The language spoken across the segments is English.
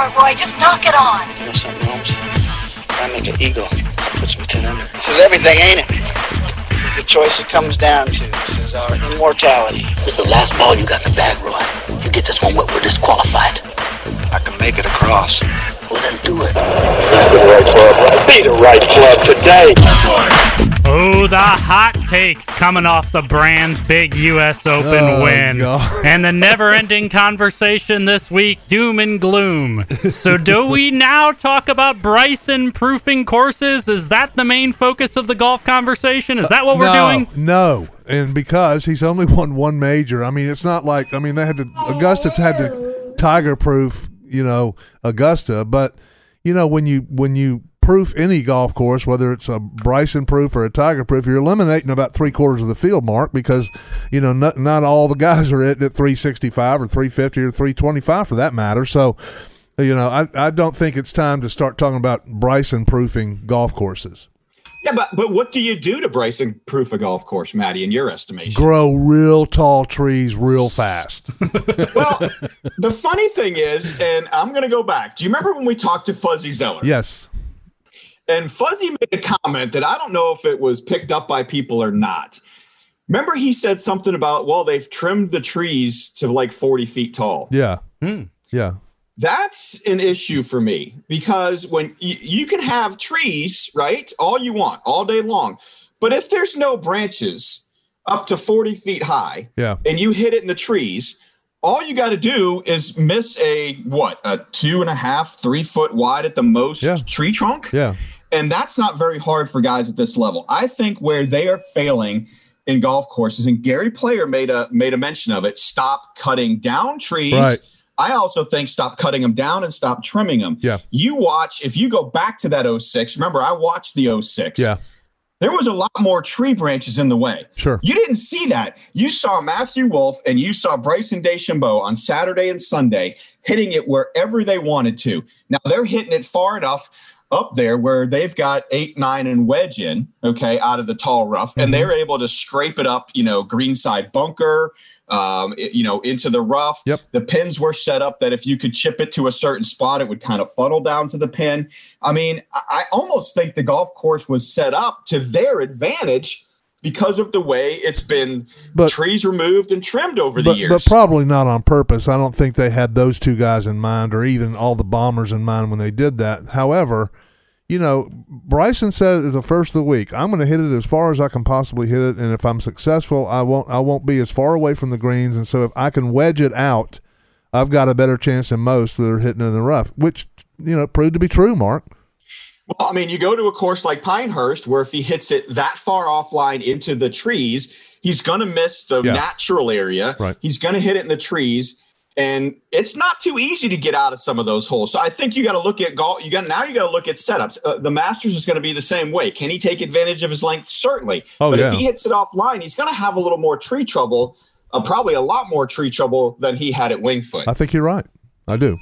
for it, Roy. Just knock it on. You know something, Holmes? If I make an eagle, that puts me 10 under. This is everything, ain't it? This is the choice it comes down to. This is our immortality. This is the last ball you got in the bag, Roy. You get this one, we're disqualified. I can make it across. Well, then do it. Be the right club. Be the right club today. Oh, the hot takes coming off the brand's big U.S. Open Oh, win. God. And the never ending conversation this week doom and gloom. So, do we now talk about Bryson proofing courses? Is that the main focus of the golf conversation? Is that what we're no, doing? No, and because he's only won one major, I mean, it's not like I mean they had to Augusta had to tiger proof, you know, Augusta, but you know when you when you proof any golf course, whether it's a Bryson proof or a tiger proof, you're eliminating about three quarters of the field mark because you know not not all the guys are at 365 or 350 or 325 for that matter. So. You know, I, I don't think it's time to start talking about Bryson proofing golf courses. Yeah, but but what do you do to Bryson proof a golf course, Maddie, in your estimation? grow real tall trees real fast. well, the funny thing is, and I'm going to go back. Do you remember when we talked to Fuzzy Zoeller? yes. And Fuzzy made a comment that I don't know if it was picked up by people or not. Remember, he said something about, well, they've trimmed the trees to like 40 feet tall. Yeah. Hmm. Yeah. That's an issue for me because when y- you can have trees, right? All you want, all day long. But if there's no branches up to 40 feet high Yeah. and you hit it in the trees, all you got to do is miss a what, a two and a half, three foot wide at the most Yeah. tree trunk? Yeah. And that's not very hard for guys at this level. I think where they are failing in golf courses, and Gary Player made a made a mention of it. Stop cutting down trees. Right. I also think stop cutting them down and stop trimming them. Yeah. You watch if you go back to that 06, remember I watched the 06. Yeah. There was a lot more tree branches in the way. Sure. You didn't see that. You saw Matthew Wolff and you saw Bryson DeChambeau on Saturday and Sunday hitting it wherever they wanted to. Now they're hitting it far enough up there where they've got eight, nine, and wedge in, okay, out of the tall rough, Mm-hmm. and they're able to scrape it up, you know, greenside bunker, um, it- you know, into the rough. Yep. The pins were set up that if you could chip it to a certain spot, it would kind of funnel down to the pin. I mean, I I almost think the golf course was set up to their advantage because of the way it's been But- trees removed and trimmed over the But, years. but probably not on purpose. I don't think they had those two guys in mind or even all the bombers in mind when they did that. However, you know, Bryson said at the first of the week, I'm going to hit it as far as I can possibly hit it, and if I'm successful, I won't I won't be as far away from the greens, and so if I can wedge it out, I've got a better chance than most that are hitting in the rough, which you know proved to be true. Mark, Well, I mean, you go to a course like Pinehurst where if he hits it that far offline into the trees, he's going to miss the Yeah. natural area. Right. He's going to hit it in the trees. And it's not too easy to get out of some of those holes. So I think you got to look at golf. You got now you got to look at setups. Uh, the Masters is going to be the same way. Can he take advantage of his length? Certainly. Oh, but yeah. if he hits it offline, he's going to have a little more tree trouble. Uh, probably a lot more tree trouble than he had at Winged Foot. I think you're right. I do.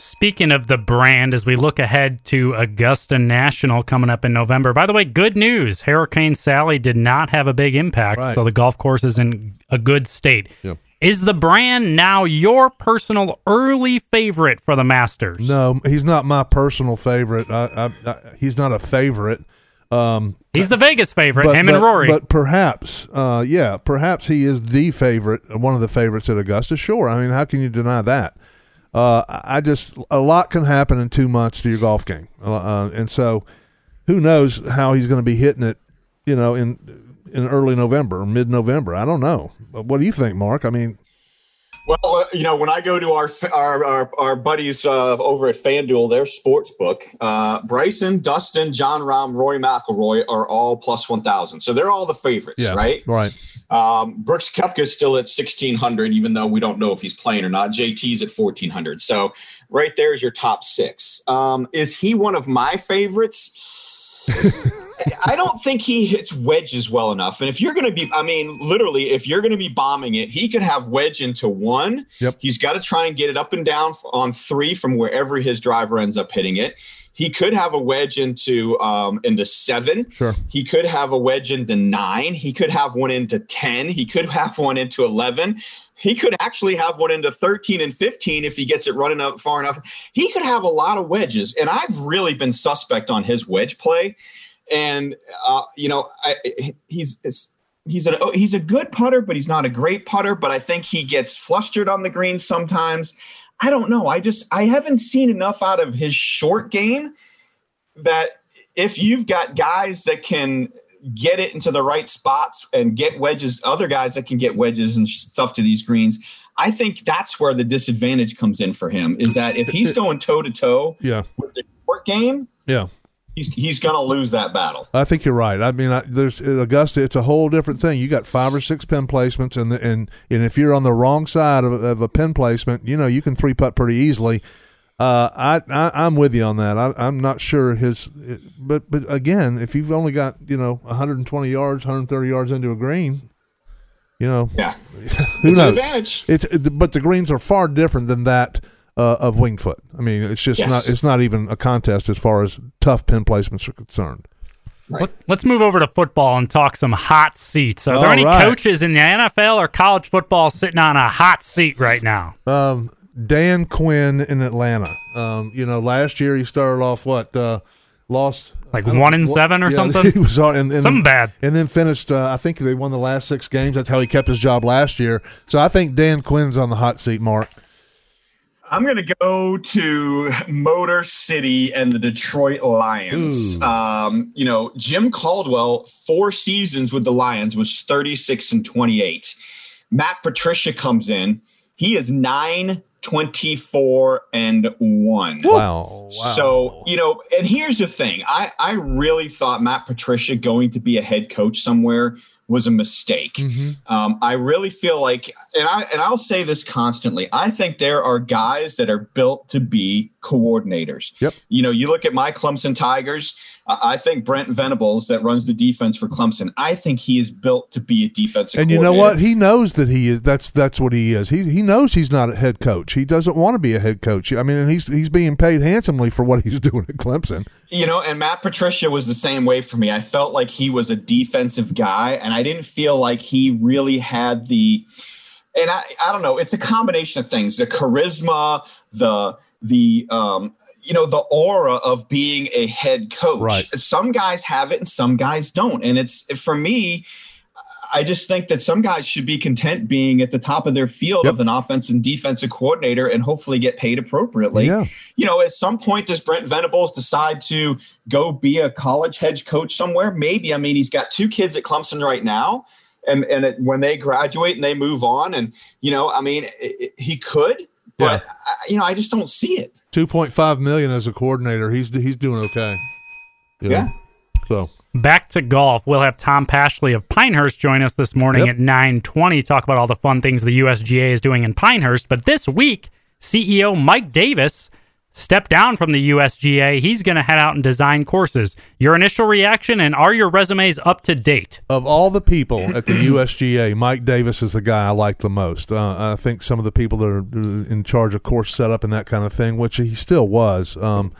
Speaking of the brand, as we look ahead to Augusta National coming up in November. By the way, good news: Hurricane Sally did not have a big impact, Right. so the golf course is in a good state. Is the brand now your personal early favorite for the Masters? No, he's not my personal favorite. I, I, I, he's not a favorite. Um, he's the Vegas favorite. him and Rory. But perhaps, uh, yeah, perhaps he is the favorite, one of the favorites at Augusta. Sure, I mean, how can you deny that? Uh, I just a lot can happen in two months to your golf game, uh, uh, and so who knows how he's going to be hitting it, you know, in in early November, or mid November. I don't know. But what do you think, Mark? I mean, Well, uh, you know, when I go to our our our, our buddies uh, over at FanDuel, their sports book, uh, Bryson, Dustin, Jon Rahm, Rory McIlroy are all plus one thousand. So they're all the favorites, yeah, right? right. Um, Brooks is still at sixteen hundred, even though we don't know if he's playing or not. JT's at fourteen hundred. So right there is your top six. Um, is he one of my favorites? I don't think he hits wedges well enough. And if you're going to be, I mean, literally, if you're going to be bombing it, he could have wedge into one. Yep. He's got to try and get it up and down on three from wherever his driver ends up hitting it. He could have a wedge into um, into seven. Sure. He could have a wedge into nine. He could have one into ten. He could have one into eleven. He could actually have one into 13 and 15 if he gets it running up far enough. He could have a lot of wedges, and I've really been suspect on his wedge play. And uh, you know, I, he's he's a he's a good putter, but he's not a great putter. But I think he gets flustered on the green sometimes. I don't know. I just I haven't seen enough out of his short game that if you've got guys that can get it into the right spots and get wedges, other guys that can get wedges and stuff to these greens. I think that's where the disadvantage comes in for him is that if he's going toe to toe Yeah. with the short game, Yeah. He's, he's going to lose that battle. I think you're right. I mean, I, there's Augusta. It's a whole different thing. You got five or six pin placements, and the, and and if you're on the wrong side of, of a pin placement, you know you can three putt pretty easily. Uh, I, I I'm with you on that. I, I'm not sure his, but but again, if you've only got you know 120 yards, 130 yards into a green, you know Yeah. who It's an knows. advantage. It's it, but the greens are far different than that uh, of Winged Foot. I mean, it's just Yes. not it's not even a contest as far as tough pin placements are concerned. Let, us move over to football and talk some hot seats. Are there All any right. coaches in the NFL or college football sitting on a hot seat right now? Um, Dan Quinn in Atlanta. Um, you know, last year he started off what uh, lost Like one in what- seven or yeah, something? He was on, and, and Something bad. and then finished. Uh, I think they won the last six games. That's how he kept his job last year. So I think Dan Quinn's on the hot seat. Mark. I'm going to go to Motor City and the Detroit Lions. Um, you know, Jim Caldwell, four seasons with the Lions, was 36 and 28. Matt Patricia comes in. He is 9, 24, and 1. Wow. wow. So, you know, and here's the thing. I, I really thought Matt Patricia going to be a head coach somewhere was a mistake. Mm-hmm. Um, I really feel like, and I and I'll say this constantly. I think there are guys that are built to be coordinators. Yep. You know, you look at my Clemson Tigers. I think Brent Venables, that runs the defense for Clemson, I think he is built to be a defensive. And you know what? He knows that he is. That's that's what he is. He he knows he's not a head coach. He doesn't want to be a head coach. I mean, and he's he's being paid handsomely for what he's doing at Clemson. You know, and Matt Patricia was the same way for me. I felt like he was a defensive guy, and I didn't feel like he really had the. And I, I don't know. It's a combination of things: the charisma, the the um, you know, the aura of being a head coach. Right. Some guys have it, and some guys don't. And it's for me. I just think that some guys should be content being at the top of their field Yep. of an offense and defensive coordinator and hopefully get paid appropriately Yeah. you know, at some point, does Brent Venables decide to go be a college head coach somewhere? Maybe. I mean, he's got two kids at Clemson right now. And, and it, when they graduate and they move on, and, you know, I mean, it, it- he could, but, I, you know, I just don't see it. Two point five million as a coordinator. He's he's doing okay. You know? Yeah. So Back to golf. We'll have Tom Pashley of Pinehurst join us this morning Yep. at 9:20 talk about all the fun things the USGA is doing in Pinehurst, but this week CEO Mike Davis stepped down from the USGA. He's going to head out and design courses. Your initial reaction and are your resumes up to date? of all the people at the USGA, Mike Davis is the guy I like the most. Uh, I think some of the people that are uh, in charge of course setup and that kind of thing, which he still was, um,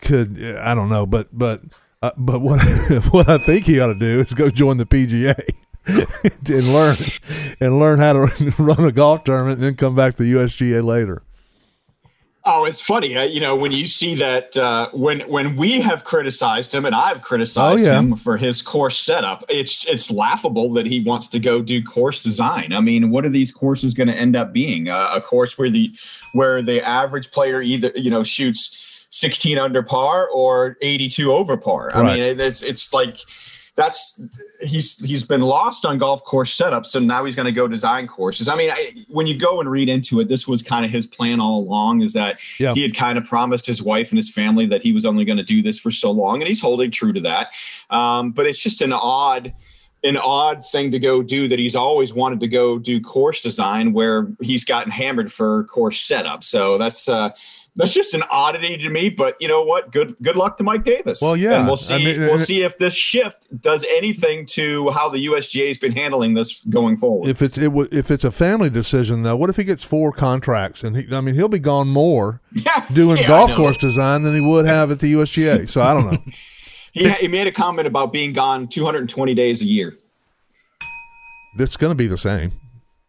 could I don't know, but but uh, but what what I think he ought to do is go join the PGA. and learn and learn how to run a golf tournament and then come back to the USGA later. Oh, it's funny, uh, you know, when you see that uh, when when we have criticized him and I've criticized Oh, yeah. him for his course setup, it's it's laughable that he wants to go do course design. I mean, what are these courses going to end up being? Uh, a course where the where the average player either you know shoots 16 under par or 82 over par. I Right. mean, it's it's like that's he's he's been lost on golf course setups, so now he's going to go design courses i mean I, when you go and read into it this was kind of his plan all along is that Yeah. he had kind of promised his wife and his family that he was only going to do this for so long and he's holding true to that um, but it's just an odd an odd thing to go do that he's always wanted to go do course design where he's gotten hammered for course setup. So that's uh that's just an oddity to me, but you know what? Good good luck to Mike Davis. Well, yeah. and we'll see. I mean, we'll uh, see if this shift does anything to how the USGA has been handling this going forward. If it's it w- if it's a family decision though, what if he gets four contracts and he? I mean, he'll be gone more yeah, doing yeah, golf course design than he would have at the USGA. So I don't know. He, he made a comment about being gone 220 days a year. it's going to be the same.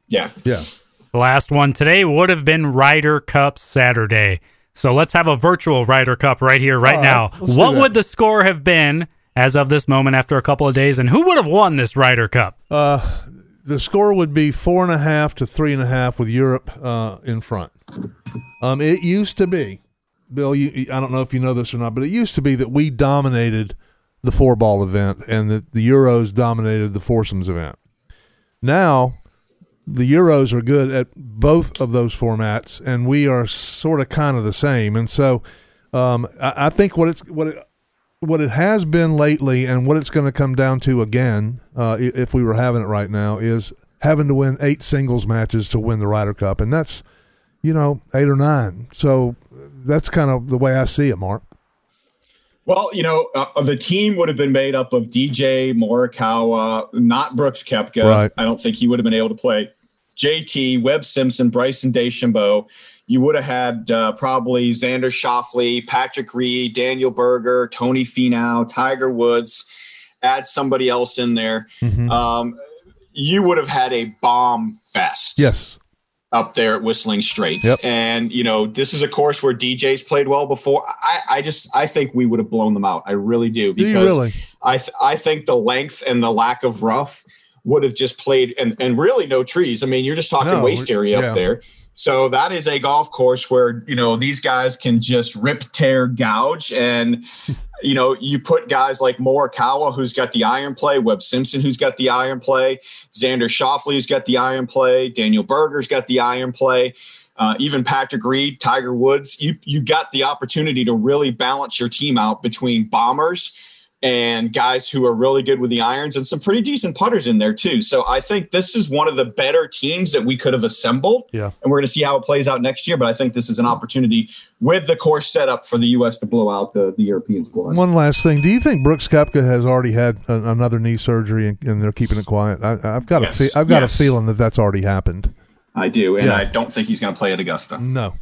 Yeah. Yeah. The last one today would have been Ryder Cup Saturday. So let's have a virtual Ryder Cup right here, right All right, now. let's do What that. would the score have been as of this moment after a couple of days, and who would have won this Ryder Cup? Uh, the score would be four and a half to three and a half with Europe uh, in front. Um, it used to be, Bill. You, I don't know if you know this or not, but it used to be that we dominated the four ball event and that the Euros dominated the foursomes event. Now, the Euros are good at both of those formats, and we are sort of kind of the same. And so, um, I, I think what it's what it what it has been lately, and what it's going to come down to again, uh, if we were having it right now, is having to win eight singles matches to win the Ryder Cup, and that's you know eight or nine. So that's kind of the way I see it, Mark. Well, you know, uh, the team would have been made up of DJ Morikawa, not Brooks Koepka. Right. I don't think he would have been able to play. JT, Webb Simpson, Bryson DeChambeau. You would have had uh, probably Xander Schauffele, Patrick Reed, Daniel Berger, Tony Finau, Tiger Woods. Add somebody else in there. Mm-hmm. Um, you would have had a bomb fest Yes, up there at Whistling Straits. Yep. And you know, this is a course where DJ's played well before. I, I just I think we would have blown them out. I really do. Do Because you really? I th- I think the length and the lack of rough would have just played and, and really no trees. I mean, you're just talking No, waste area yeah. up there. So that is a golf course where, you know, these guys can just rip, tear, gouge. And, you know, you put guys like Morikawa, who's got the iron play, Webb Simpson, who's got the iron play, Xander Schauffele, who's got the iron play, Daniel Berger's got the iron play. Uh, even Patrick Reed, Tiger Woods, you you got the opportunity to really balance your team out between bombers and guys who are really good with the irons and some pretty decent putters in there too. So I think this is one of the better teams that we could have assembled. Yeah. And we're going to see how it plays out next year. But I think this is an opportunity with the course set up for the U.S. to blow out the, the European squad. One last thing. Do you think Brooks Koepka has already had a, another knee surgery and, and they're keeping it quiet? I, I've got Yes. a fe- I've got Yes. a feeling that that's already happened. I do. And Yeah. I don't think he's going to play at Augusta. No,